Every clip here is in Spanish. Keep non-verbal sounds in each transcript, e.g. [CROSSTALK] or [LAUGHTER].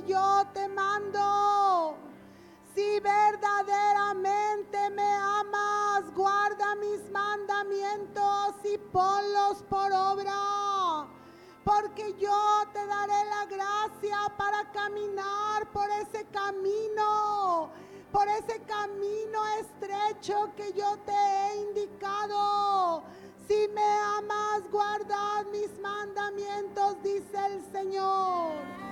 yo te mando. Si verdaderamente me amas, guarda mis mandamientos y ponlos por obra. Porque yo te daré la gracia para caminar por ese camino, por ese camino estrecho que yo te he indicado. Si me amas, guarda mis mandamientos, dice el Señor.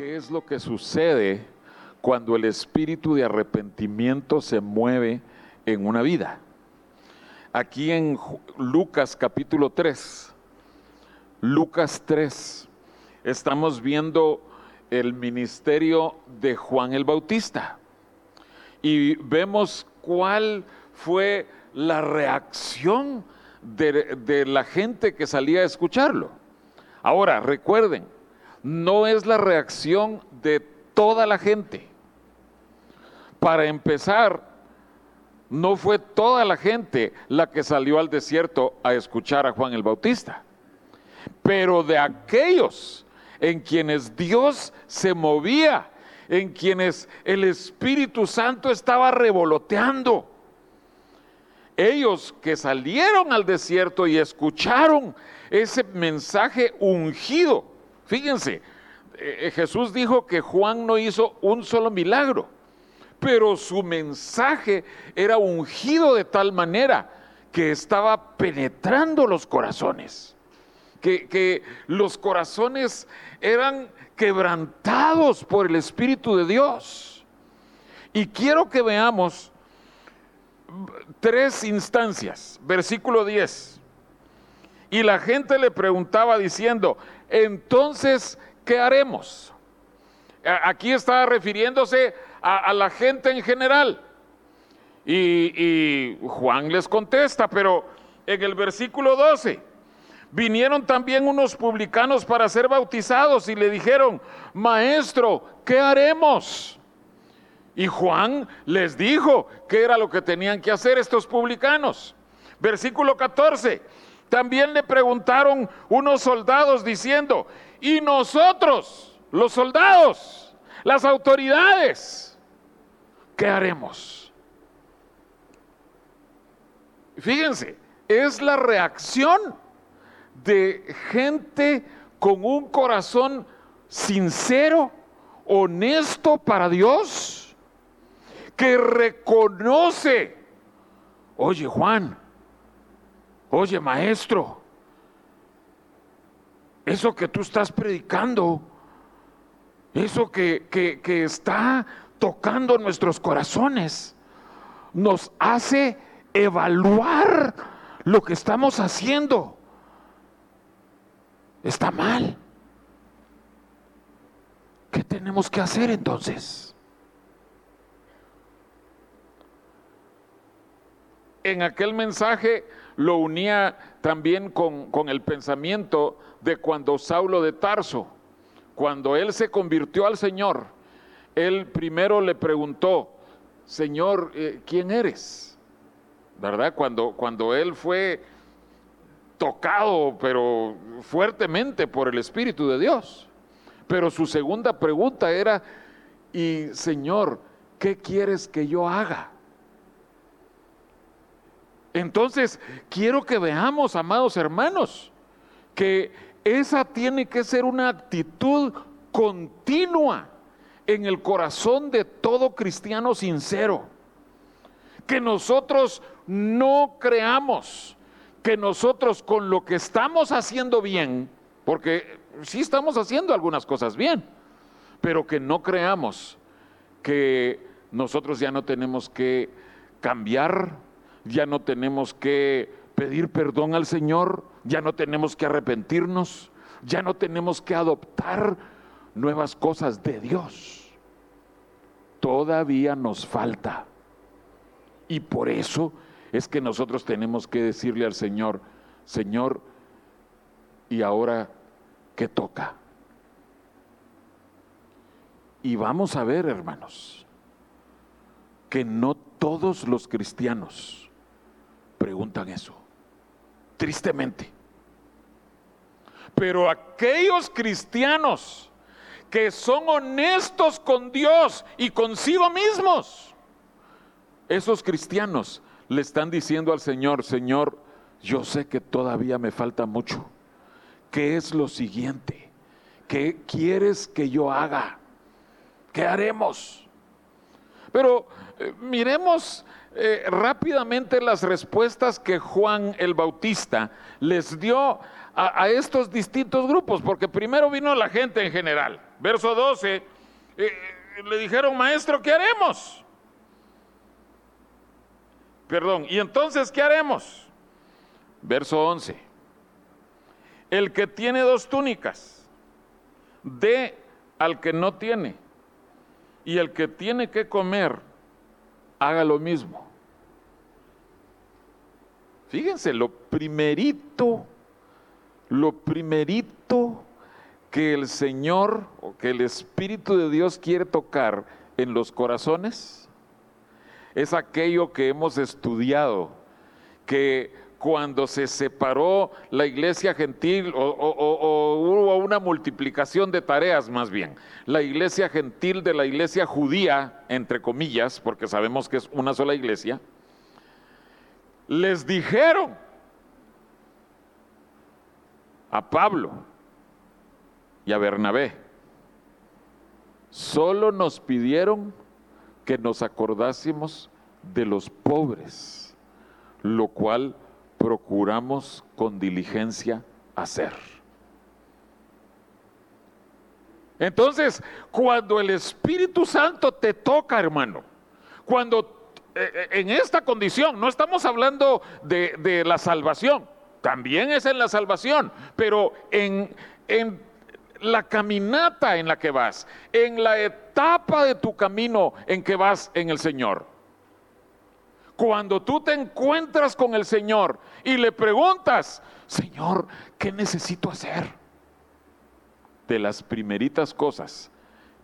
¿Qué es lo que sucede cuando el espíritu de arrepentimiento se mueve en una vida? Aquí en Lucas capítulo 3, Lucas 3, estamos viendo el ministerio de Juan el Bautista y vemos cuál fue la reacción de, de la gente que salía a escucharlo. Ahora, recuerden, no es la reacción de toda la gente. Para empezar, no fue toda la gente la que salió al desierto a escuchar a Juan el Bautista, pero de aquellos en quienes Dios se movía, en quienes el Espíritu Santo estaba revoloteando. Ellos que salieron al desierto y escucharon ese mensaje ungido, Fíjense, eh, eh, Jesús dijo que Juan no hizo un solo milagro, pero su mensaje era ungido de tal manera que estaba penetrando los corazones, que, que los corazones eran quebrantados por el Espíritu de Dios. Y quiero que veamos tres instancias. Versículo 10. Y la gente le preguntaba diciendo, entonces, ¿qué haremos? Aquí está refiriéndose a, la gente en general. Y, y, Juan les contesta, pero en el versículo 12, vinieron también unos publicanos para ser bautizados y le dijeron, maestro, ¿qué haremos? Y Juan les dijo qué era lo que tenían que hacer estos publicanos. Versículo 14, también le preguntaron unos soldados diciendo, ¿y nosotros, los soldados, las autoridades, qué haremos? Fíjense, es la reacción de gente con un corazón sincero, honesto para Dios, que reconoce, oye Juan, Oye, maestro, eso que tú estás predicando, eso que, que, está tocando nuestros corazones, nos hace evaluar lo que estamos haciendo. Está mal. ¿Qué tenemos que hacer entonces? En aquel mensaje lo unía también con, el pensamiento de cuando Saulo de Tarso, cuando él se convirtió al Señor, él primero le preguntó, Señor, eh, ¿quién eres? ¿Verdad? Cuando, cuando él fue tocado, pero fuertemente por el Espíritu de Dios. Pero su segunda pregunta era, y Señor, ¿qué quieres que yo haga? Entonces, quiero que veamos, amados hermanos, que esa tiene que ser una actitud continua en el corazón de todo cristiano sincero. Que nosotros no creamos que nosotros con lo que estamos haciendo bien, porque sí estamos haciendo algunas cosas bien, pero que no creamos que nosotros ya no tenemos que cambiar ya no tenemos que pedir perdón al Señor, ya no tenemos que arrepentirnos, ya no tenemos que adoptar nuevas cosas de Dios. Todavía nos falta. Y por eso es que nosotros tenemos que decirle al Señor, Señor, ¿y ahora qué toca? Y vamos a ver, hermanos, que no todos los cristianos preguntan eso, tristemente. Pero aquellos cristianos que son honestos con Dios y consigo mismos, esos cristianos le están diciendo al Señor, Señor, yo sé que todavía me falta mucho. ¿Qué es lo siguiente? ¿Qué quieres que yo haga? ¿Qué haremos? Pero eh, miremos eh, rápidamente las respuestas que Juan el Bautista les dio a, estos distintos grupos, porque primero vino la gente en general. Verso 12, eh, le dijeron, maestro, ¿qué haremos? Perdón, ¿y entonces qué haremos? Verso 11, el que tiene dos túnicas, dé al que no tiene, y el que tiene que comer, haga lo mismo. Fíjense, lo primerito, lo primerito que el Señor o que el Espíritu de Dios quiere tocar en los corazones es aquello que hemos estudiado, que cuando se separó la iglesia gentil o, hubo una multiplicación de tareas más bien, la iglesia gentil de la iglesia judía, entre comillas, porque sabemos que es una sola iglesia, les dijeron a Pablo y a Bernabé, solo nos pidieron que nos acordásemos de los pobres, lo cual procuramos con diligencia hacer. Entonces, cuando el Espíritu Santo te toca, hermano, cuando eh, eh, en esta condición, no estamos hablando de, la salvación, también es en la salvación, pero en la caminata en la que vas, en la etapa de tu camino en que vas en el Señor. Cuando tú te encuentras con el Señor y le preguntas, Señor, ¿qué necesito hacer? De las primeritas cosas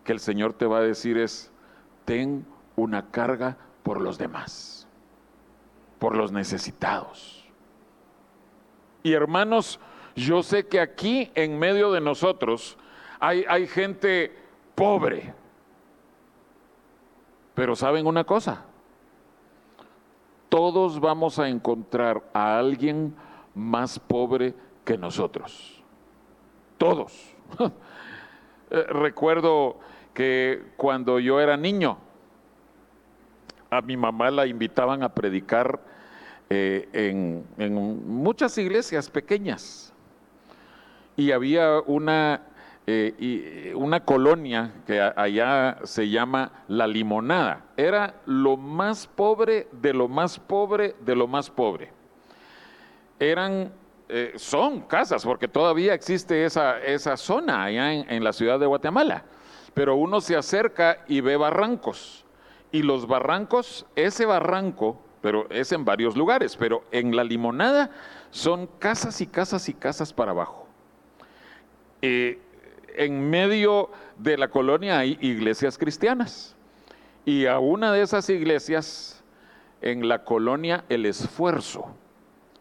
que el Señor te va a decir es, ten una carga por los demás, por los necesitados. Y hermanos, yo sé que aquí en medio de nosotros hay, hay gente pobre. Pero ¿saben una cosa? Todos vamos a encontrar a alguien más pobre que nosotros. Todos. [LAUGHS] Eh, recuerdo que cuando yo era niño, a mi mamá la invitaban a predicar eh, en, en muchas iglesias pequeñas. Y había una eh, y una colonia que allá se llama La Limonada. Era lo más pobre de lo más pobre de lo más pobre. Eran, eh, son casas, porque todavía existe esa, esa zona allá en, en la ciudad de Guatemala. Pero uno se acerca y ve barrancos. Y los barrancos, ese barranco, pero es en varios lugares, pero en La Limonada son casas y casas y casas para abajo. Eh, en medio de la colonia hay iglesias cristianas. Y a una de esas iglesias, en la colonia El Esfuerzo,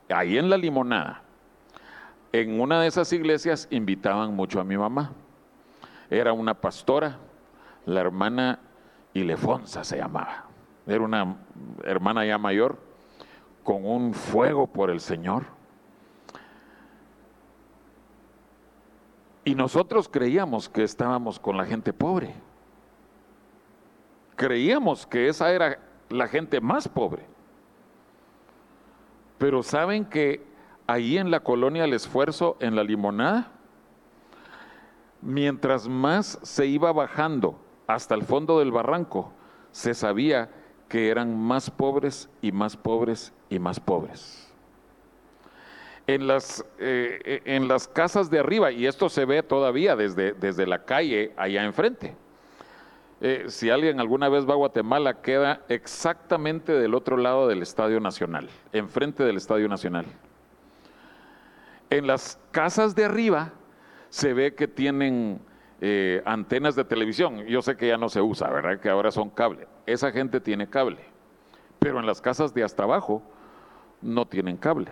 ahí en la limonada, en una de esas iglesias invitaban mucho a mi mamá. Era una pastora, la hermana Ilefonsa se llamaba. Era una hermana ya mayor, con un fuego por el Señor Y nosotros creíamos que estábamos con la gente pobre. Creíamos que esa era la gente más pobre. Pero saben que ahí en la colonia El Esfuerzo, en la limonada, mientras más se iba bajando hasta el fondo del barranco, se sabía que eran más pobres y más pobres y más pobres en las, eh, en las casas de arriba, y esto se ve todavía desde, desde la calle allá enfrente. Eh, si alguien alguna vez va a Guatemala, queda exactamente del otro lado del Estadio Nacional, enfrente del Estadio Nacional. En las casas de arriba se ve que tienen eh, antenas de televisión. Yo sé que ya no se usa, ¿verdad? Que ahora son cable. Esa gente tiene cable. Pero en las casas de hasta abajo no tienen cable.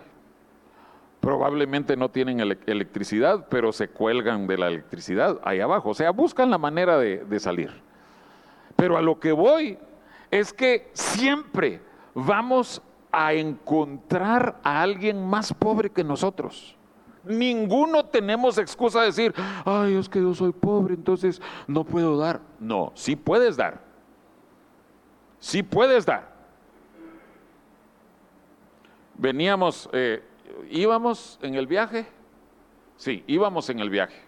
Probablemente no tienen electricidad, pero se cuelgan de la electricidad ahí abajo. O sea, buscan la manera de, salir. Pero a lo que voy es que siempre vamos a encontrar a alguien más pobre que nosotros. Ninguno tenemos excusa de decir, ay, es que yo soy pobre, entonces no puedo dar. No, sí puedes dar. Sí puedes dar. Veníamos, eh, íbamos en el viaje. Sí, íbamos en el viaje.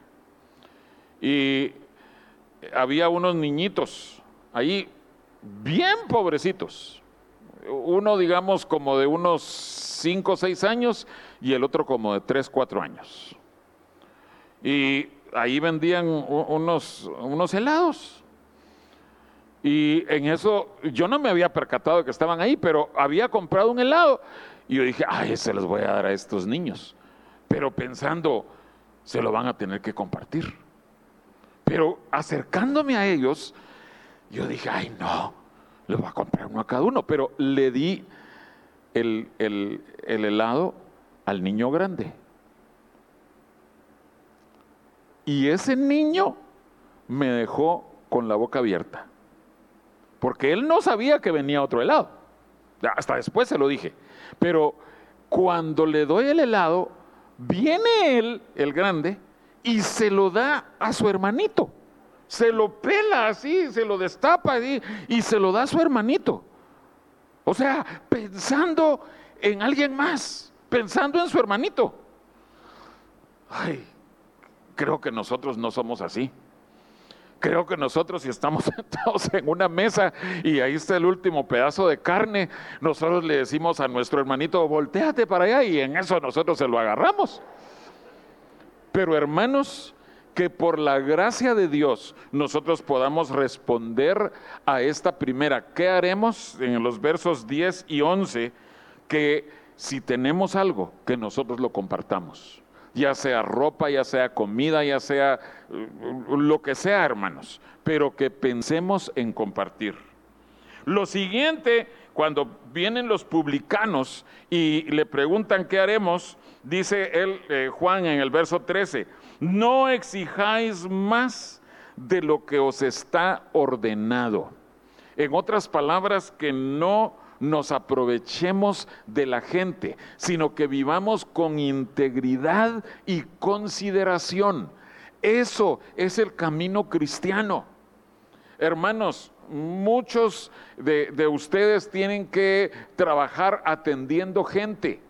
Y había unos niñitos ahí, bien pobrecitos. Uno, digamos, como de unos 5 o 6 años y el otro como de 3, 4 años. Y ahí vendían unos, unos helados. Y en eso yo no me había percatado que estaban ahí, pero había comprado un helado. Y yo dije, ay, se los voy a dar a estos niños. Pero pensando, se lo van a tener que compartir. Pero acercándome a ellos, yo dije, ay, no, le voy a comprar uno a cada uno. Pero le di el, el helado al niño grande. Y ese niño me dejó con la boca abierta, porque él no sabía que venía otro helado. Hasta después se lo dije. Pero cuando le doy el helado, viene él, el grande, y se lo da a su hermanito. Se lo pela así, se lo destapa y se lo da a su hermanito. O sea, pensando en alguien más pensando en su hermanito. Ay, creo que nosotros no somos así. Creo que nosotros si estamos [LAUGHS] sentados en una mesa y ahí está el último pedazo de carne, nosotros le decimos a nuestro hermanito, volteate para allá y en eso nosotros se lo agarramos. Pero hermanos, que por la gracia de Dios nosotros podamos responder a esta primera. ¿Qué haremos en los versos 10 y 11? Que si tenemos algo, que nosotros lo compartamos. Ya sea ropa, ya sea comida, ya sea eh, lo que sea, hermanos, pero que pensemos en compartir. Lo siguiente, cuando vienen los publicanos y le preguntan qué haremos, dice él, eh, Juan en el verso 13, no exijáis más de lo que os está ordenado. En otras palabras, que no nos aprovechemos de la gente, sino que vivamos con integridad y consideración. Eso es el camino cristiano. Hermanos, muchos de, de, ustedes tienen que trabajar atendiendo gente,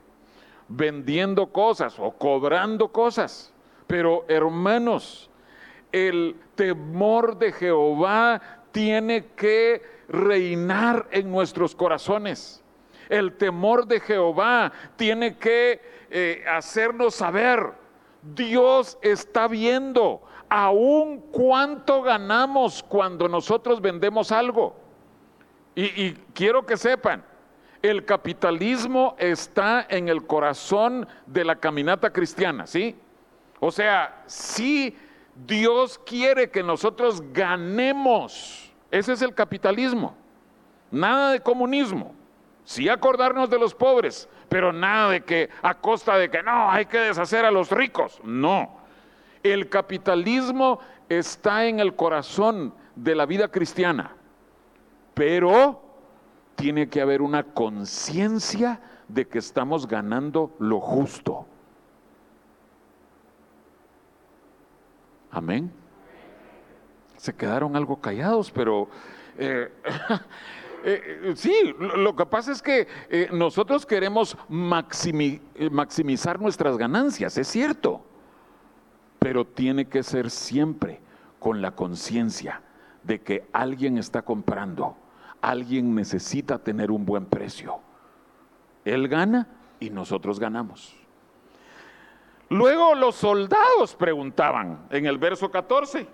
vendiendo cosas o cobrando cosas. Pero hermanos, el temor de Jehová tiene que reinar en nuestros corazones. El temor de Jehová tiene que eh, hacernos saber, Dios está viendo aún cuánto ganamos cuando nosotros vendemos algo. Y, y quiero que sepan, el capitalismo está en el corazón de la caminata cristiana, ¿sí? O sea, si Dios quiere que nosotros ganemos ese es el capitalismo. Nada de comunismo. Sí acordarnos de los pobres, pero nada de que a costa de que no, hay que deshacer a los ricos. No. El capitalismo está en el corazón de la vida cristiana, pero tiene que haber una conciencia de que estamos ganando lo justo. Amén se quedaron algo callados, pero eh, [LAUGHS] eh, sí, lo que pasa es que eh, nosotros queremos maximizar nuestras ganancias, es cierto, pero tiene que ser siempre con la conciencia de que alguien está comprando, alguien necesita tener un buen precio. Él gana y nosotros ganamos. Luego los soldados preguntaban en el verso 14.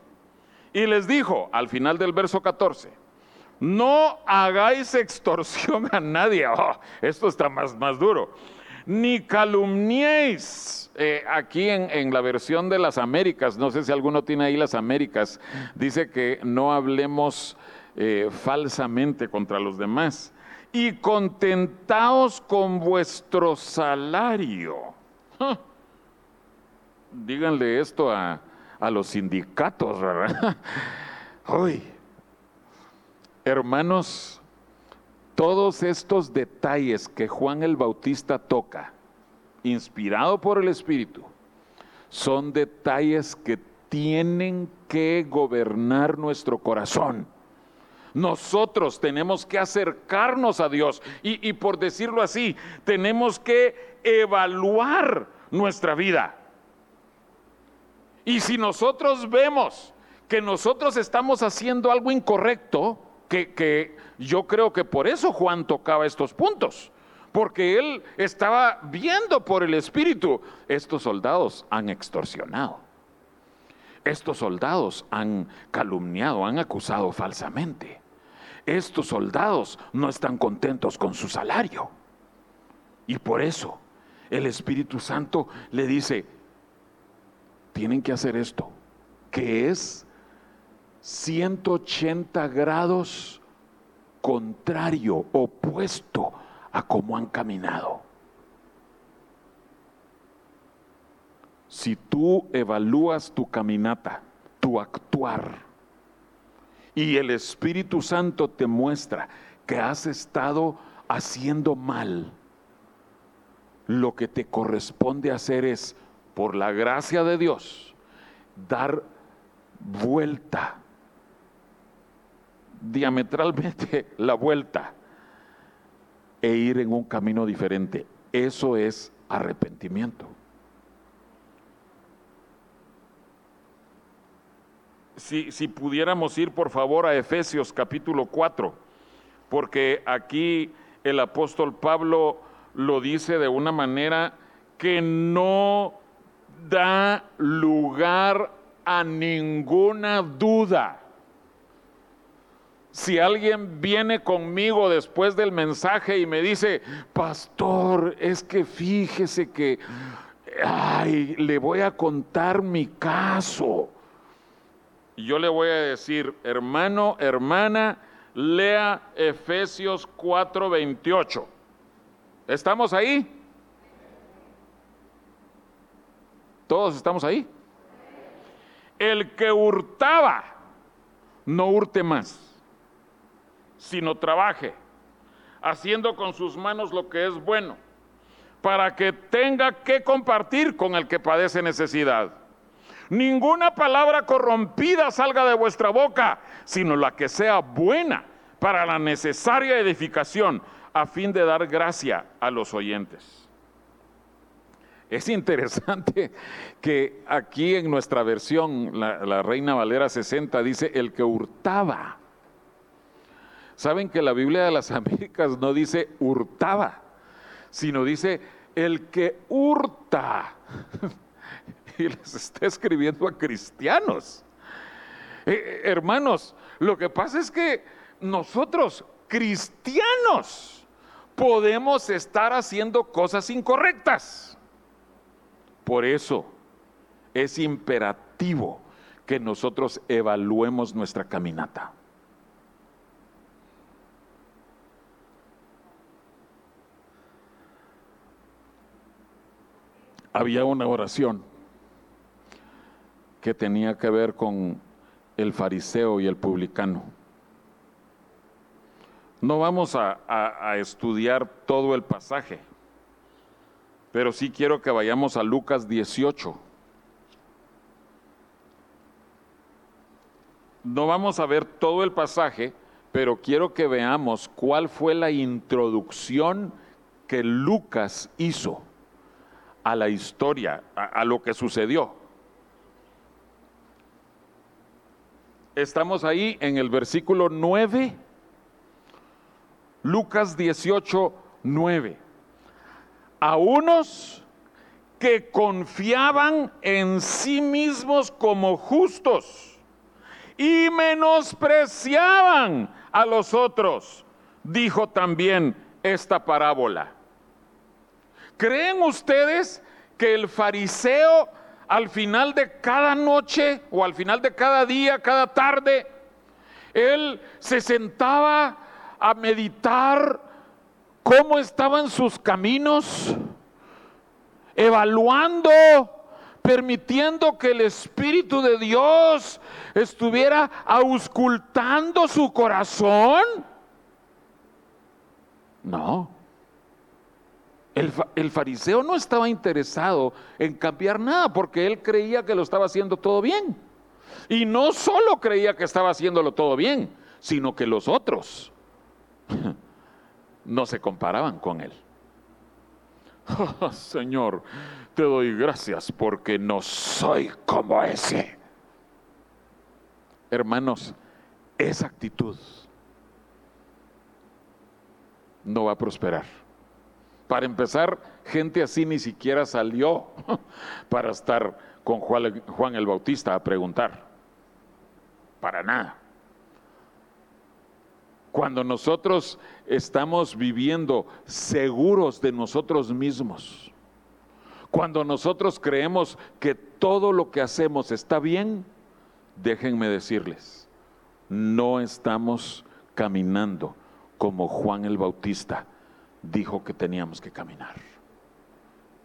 Y les dijo al final del verso 14, no hagáis extorsión a nadie. [LAUGHS] Oh, esto está más, más duro. Ni calumniéis. Eh, aquí en, la versión de las Américas, no sé si alguno tiene ahí las Américas, dice que no hablemos eh, falsamente contra los demás. y contentaos con vuestro salario. [LAUGHS] Díganle esto a, a los sindicatos, ¿verdad? [LAUGHS] Uy, hermanos, todos estos detalles que Juan el Bautista toca, inspirado por el Espíritu, son detalles que tienen que gobernar nuestro corazón. Nosotros tenemos que acercarnos a Dios y, y, por decirlo así, tenemos que evaluar nuestra vida. Y si nosotros vemos que nosotros estamos haciendo algo incorrecto, que, que yo creo que por eso Juan tocaba estos puntos, porque él estaba viendo por el Espíritu, estos soldados han extorsionado, estos soldados han calumniado, han acusado falsamente, estos soldados no están contentos con su salario. Y por eso el Espíritu Santo le dice, tienen que hacer esto, que es 180 grados contrario, opuesto a cómo han caminado. Si tú evalúas tu caminata, tu actuar, y el Espíritu Santo te muestra que has estado haciendo mal, lo que te corresponde hacer es, por la gracia de Dios, dar vuelta, diametralmente [LAUGHS] la vuelta e ir en un camino diferente. Eso es arrepentimiento. Si, si, pudiéramos ir por favor a Efesios capítulo 4, porque aquí el apóstol Pablo lo dice de una manera que no da lugar a ninguna duda. Si alguien viene conmigo después del mensaje y me dice, pastor, es que fíjese que, ay, le voy a contar mi caso. Yo le voy a decir, hermano, hermana, lea Efesios 4:28. ¿Estamos ahí? ¿Todos estamos ahí? El que hurtaba, no hurte más sino trabaje, haciendo con sus manos lo que es bueno, para que tenga que compartir con el que padece necesidad. Ninguna palabra corrompida salga de vuestra boca, sino la que sea buena para la necesaria edificación, a fin de dar gracia a los oyentes. Es interesante que aquí en nuestra versión, la, Reina Valera 60 dice, el que hurtaba Saben que la Biblia de las [LAUGHS] Américas no dice hurtaba, sino dice el que hurta. [LAUGHS] y les está escribiendo a cristianos. Eh, eh, hermanos, lo que pasa es que nosotros, cristianos, podemos estar haciendo cosas incorrectas. Por eso es imperativo que nosotros evaluemos nuestra caminata. había una oración que tenía que ver con el fariseo y el publicano. No vamos a, estudiar todo el pasaje, pero sí quiero que vayamos a Lucas 18. No vamos a ver todo el pasaje, pero quiero que veamos cuál fue la introducción que Lucas hizo a la historia, a, lo que sucedió. Estamos ahí en el versículo 9, Lucas 18, 9. A unos que confiaban en sí mismos como justos y menospreciaban a los otros, dijo también esta parábola. ¿Creen ustedes que el fariseo al final de cada noche o al final de cada día, cada tarde, él se sentaba a meditar cómo estaban sus caminos, evaluando, permitiendo que el Espíritu de Dios estuviera auscultando su corazón. No. El, fariseo no estaba interesado en cambiar nada porque él creía que lo estaba haciendo todo bien. Y no solo creía que estaba haciéndolo todo bien, sino que los otros [LAUGHS] no se comparaban con él. Señor, te doy gracias porque no soy como ese. Hermanos, esa actitud no va a prosperar. Para empezar, gente así ni siquiera salió [LAUGHS] para estar con Juan, el Bautista a preguntar. Para nada. Cuando nosotros estamos viviendo seguros de nosotros mismos, cuando nosotros creemos que todo lo que hacemos está bien, déjenme decirles, no estamos caminando como Juan el Bautista dijo que teníamos que caminar.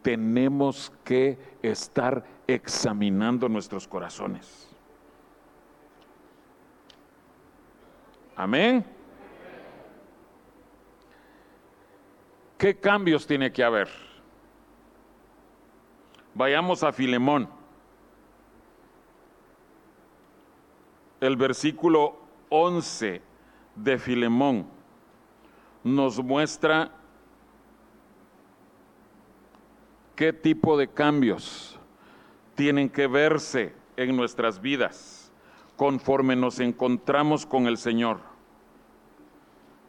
Tenemos que estar examinando nuestros corazones. Amén. ¿Qué cambios tiene que haber? Vayamos a Filemón. El versículo 11 de Filemón nos muestra qué tipo de cambios tienen que verse en nuestras vidas conforme nos encontramos con el Señor.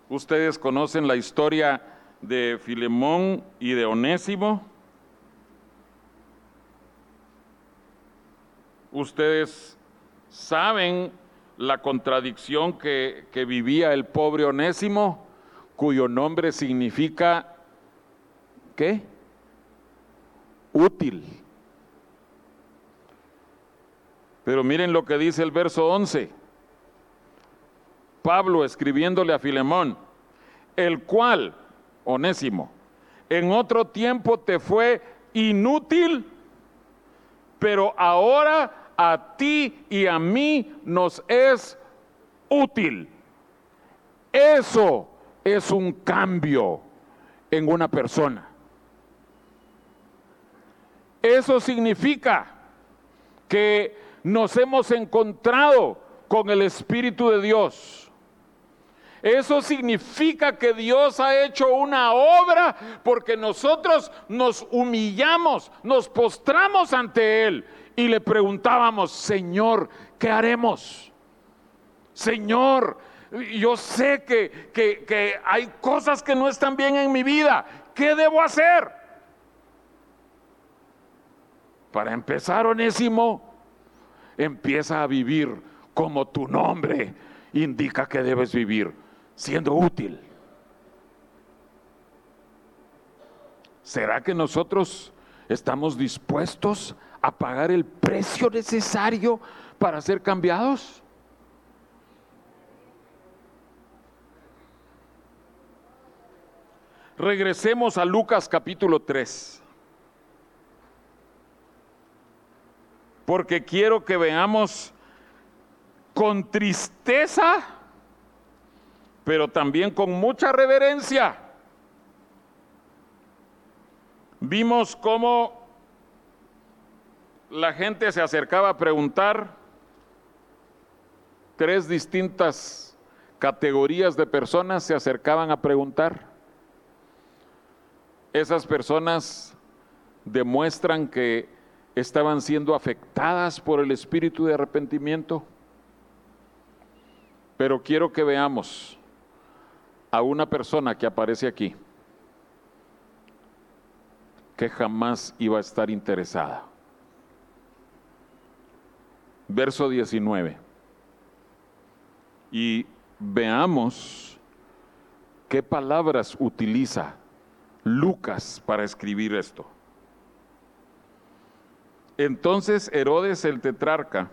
Ustedes conocen la historia de Filemón y de Onésimo. Ustedes saben la contradicción que, que vivía el pobre Onésimo, cuyo nombre significa, ¿qué? Útil. Pero miren lo que dice el verso 11. Pablo escribiéndole a Filemón, el cual Onésimo, en otro tiempo te fue inútil, pero ahora a ti y a mí nos es útil. Eso es un cambio en una persona. Eso significa que nos hemos encontrado con el Espíritu de Dios eso significa que Dios ha hecho una obra porque nosotros nos humillamos, nos postramos ante Él y le preguntábamos, Señor, ¿qué haremos? Señor, yo sé que, que hay cosas que no están bien en mi vida. ¿Qué debo hacer? Para empezar, Onésimo, empieza a vivir como tu nombre indica que debes vivir siendo útil. ¿Será que nosotros estamos dispuestos a pagar el precio necesario para ser cambiados? Regresemos a Lucas capítulo 3. Porque quiero que veamos con tristeza pero también con mucha reverencia. Vimos cómo la gente se acercaba a preguntar tres distintas categorías de personas se acercaban a preguntar. Esas personas demuestran que estaban siendo afectadas por el espíritu de arrepentimiento. Pero quiero que veamos a una persona que aparece aquí que jamás iba a estar interesada. Verso 19. Y veamos qué palabras utiliza Lucas para escribir esto. Entonces Herodes el tetrarca,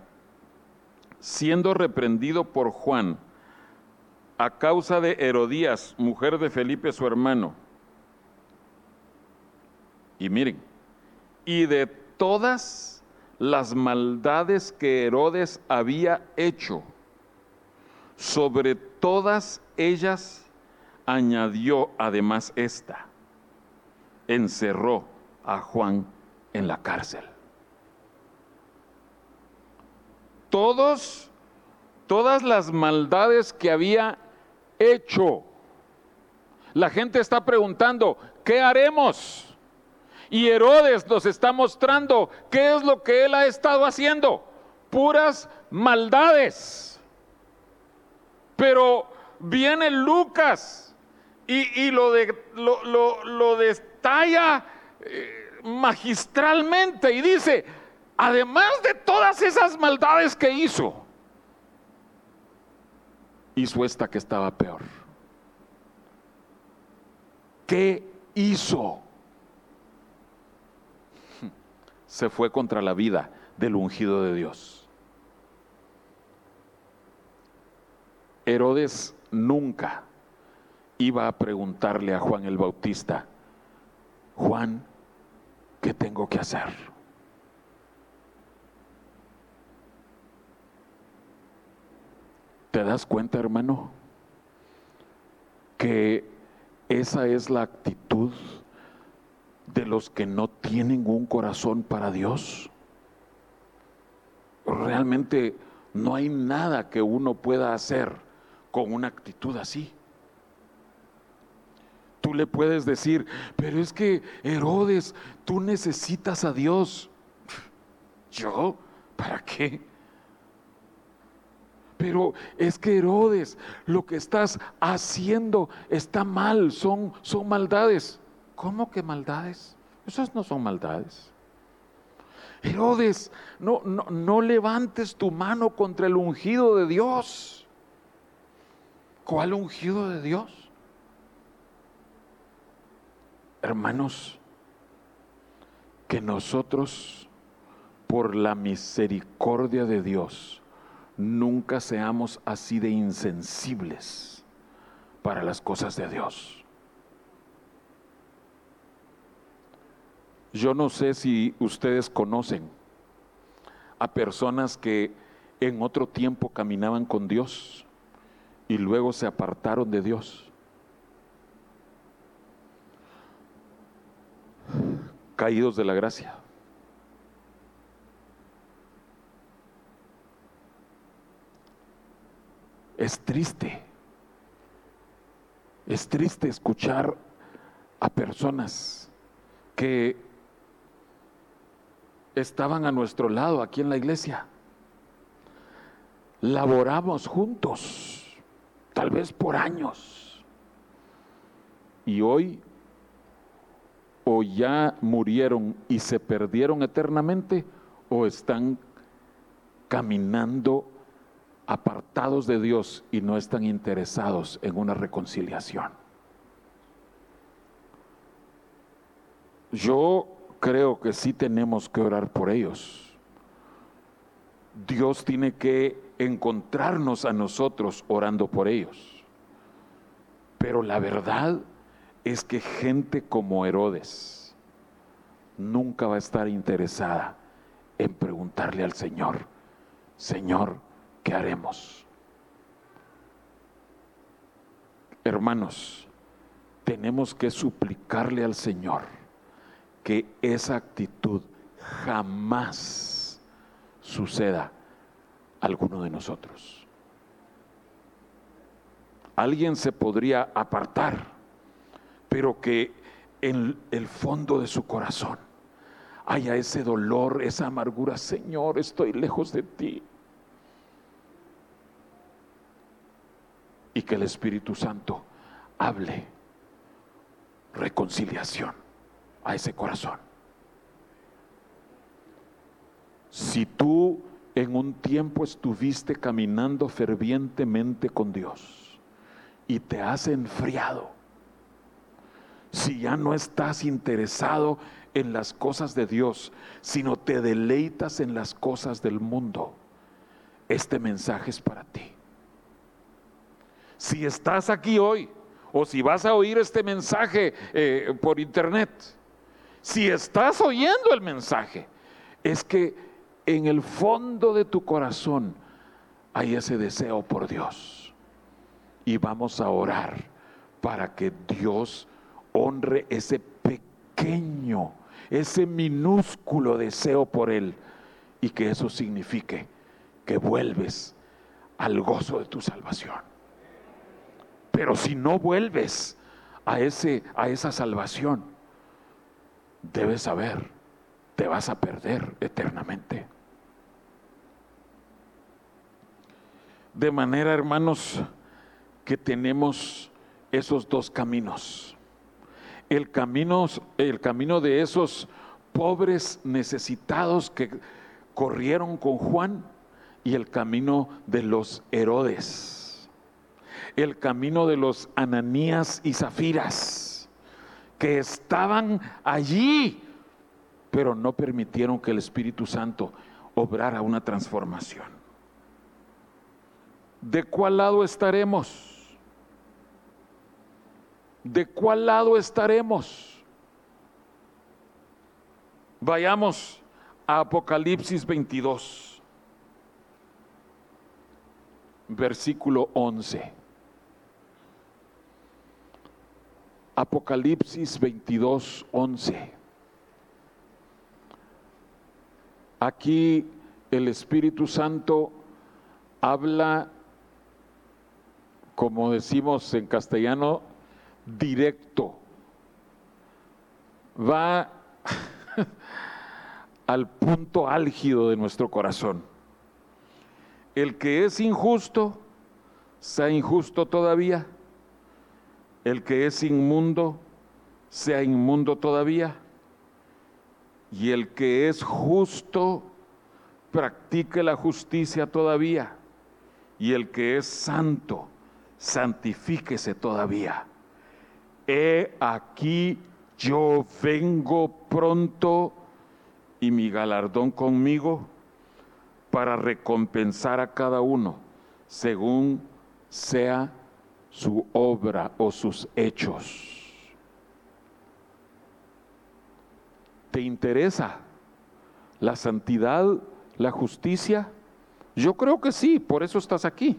siendo reprendido por Juan, a causa de Herodías, mujer de Felipe su hermano, Y miren, y de todas las maldades que Herodes había hecho, sobre todas ellas añadió además esta, encerró a Juan en la cárcel. Todos, todas las maldades que había hecho. La gente está preguntando, ¿qué haremos? Y Herodes nos está mostrando qué es lo que él ha estado haciendo. Puras maldades. Pero viene Lucas y, lo, de, lo, detalla eh, magistralmente y dice, además de todas esas maldades que hizo, hizo esta que estaba peor. ¿Qué hizo? [LAUGHS] Se fue contra la vida del ungido de Dios. Herodes nunca iba a preguntarle a Juan el Bautista, Juan, ¿qué tengo que hacer? ¿Te das cuenta, hermano? Que esa es la actitud de los que no tienen un corazón para Dios. Realmente no hay nada que uno pueda hacer con una actitud así. Tú le puedes decir, pero es que Herodes, tú necesitas a Dios. ¿Yo? ¿Para qué? Pero es que Herodes, lo que estás haciendo está mal, son, son maldades. ¿Cómo que maldades? Esas no son maldades. Herodes, no, no, no levantes tu mano contra el ungido de Dios. ¿Cuál ungido de Dios? Hermanos, que nosotros, por la misericordia de Dios, nunca seamos así de insensibles para las cosas de Dios. Yo no sé si ustedes conocen a personas que en otro tiempo caminaban con Dios y luego se apartaron de Dios. Caídos de la gracia. Es triste. Es triste escuchar a personas que estaban a nuestro lado aquí en la iglesia. Laboramos juntos, tal vez por años. Y hoy o ya murieron y se perdieron eternamente o están caminando apartados de Dios y no están interesados en una reconciliación. Yo creo que sí tenemos que orar por ellos. Dios tiene que encontrarnos a nosotros orando por ellos. Pero la verdad es que gente como Herodes nunca va a estar interesada en preguntarle al Señor, Señor, ¿qué haremos? Hermanos, tenemos que suplicarle al Señor que esa actitud jamás suceda a alguno de nosotros. Alguien se podría apartar, pero que en el fondo de su corazón haya ese dolor, esa amargura, Señor, estoy lejos de ti. Y que el Espíritu Santo hable reconciliación a ese corazón. Si tú en un tiempo estuviste caminando fervientemente con Dios y te has enfriado, si ya no estás interesado en las cosas de Dios, sino te deleitas en las cosas del mundo, este mensaje es para ti. Si estás aquí hoy o si vas a oír este mensaje eh, por internet, si estás oyendo el mensaje, es que en el fondo de tu corazón hay ese deseo por Dios. Y vamos a orar para que Dios honre ese pequeño, ese minúsculo deseo por Él y que eso signifique que vuelves al gozo de tu salvación. Pero si no vuelves a, ese, a esa salvación, debes saber, te vas a perder eternamente. De manera, hermanos, que tenemos esos dos caminos. El camino, el camino de esos pobres necesitados que corrieron con Juan y el camino de los Herodes. El camino de los Ananías y Zafiras que estaban allí, pero no permitieron que el Espíritu Santo obrara una transformación. ¿De cuál lado estaremos? ¿De cuál lado estaremos? Vayamos a Apocalipsis 22, versículo 11. Apocalipsis 22, 11. Aquí el Espíritu Santo habla, como decimos en castellano, directo. Va [LAUGHS] al punto álgido de nuestro corazón. El que es injusto, sea injusto todavía. El que es inmundo, sea inmundo todavía. Y el que es justo, practique la justicia todavía. Y el que es santo, santifíquese todavía. He aquí yo vengo pronto y mi galardón conmigo para recompensar a cada uno según sea su obra o sus hechos. ¿Te interesa la santidad, la justicia? Yo creo que sí, por eso estás aquí.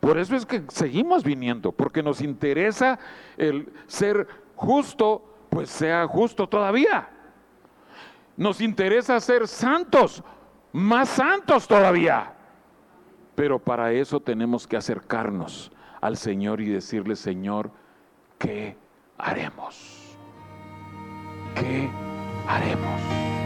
Por eso es que seguimos viniendo, porque nos interesa el ser justo, pues sea justo todavía. Nos interesa ser santos, más santos todavía. Pero para eso tenemos que acercarnos al Señor y decirle, Señor, ¿qué haremos? ¿Qué haremos?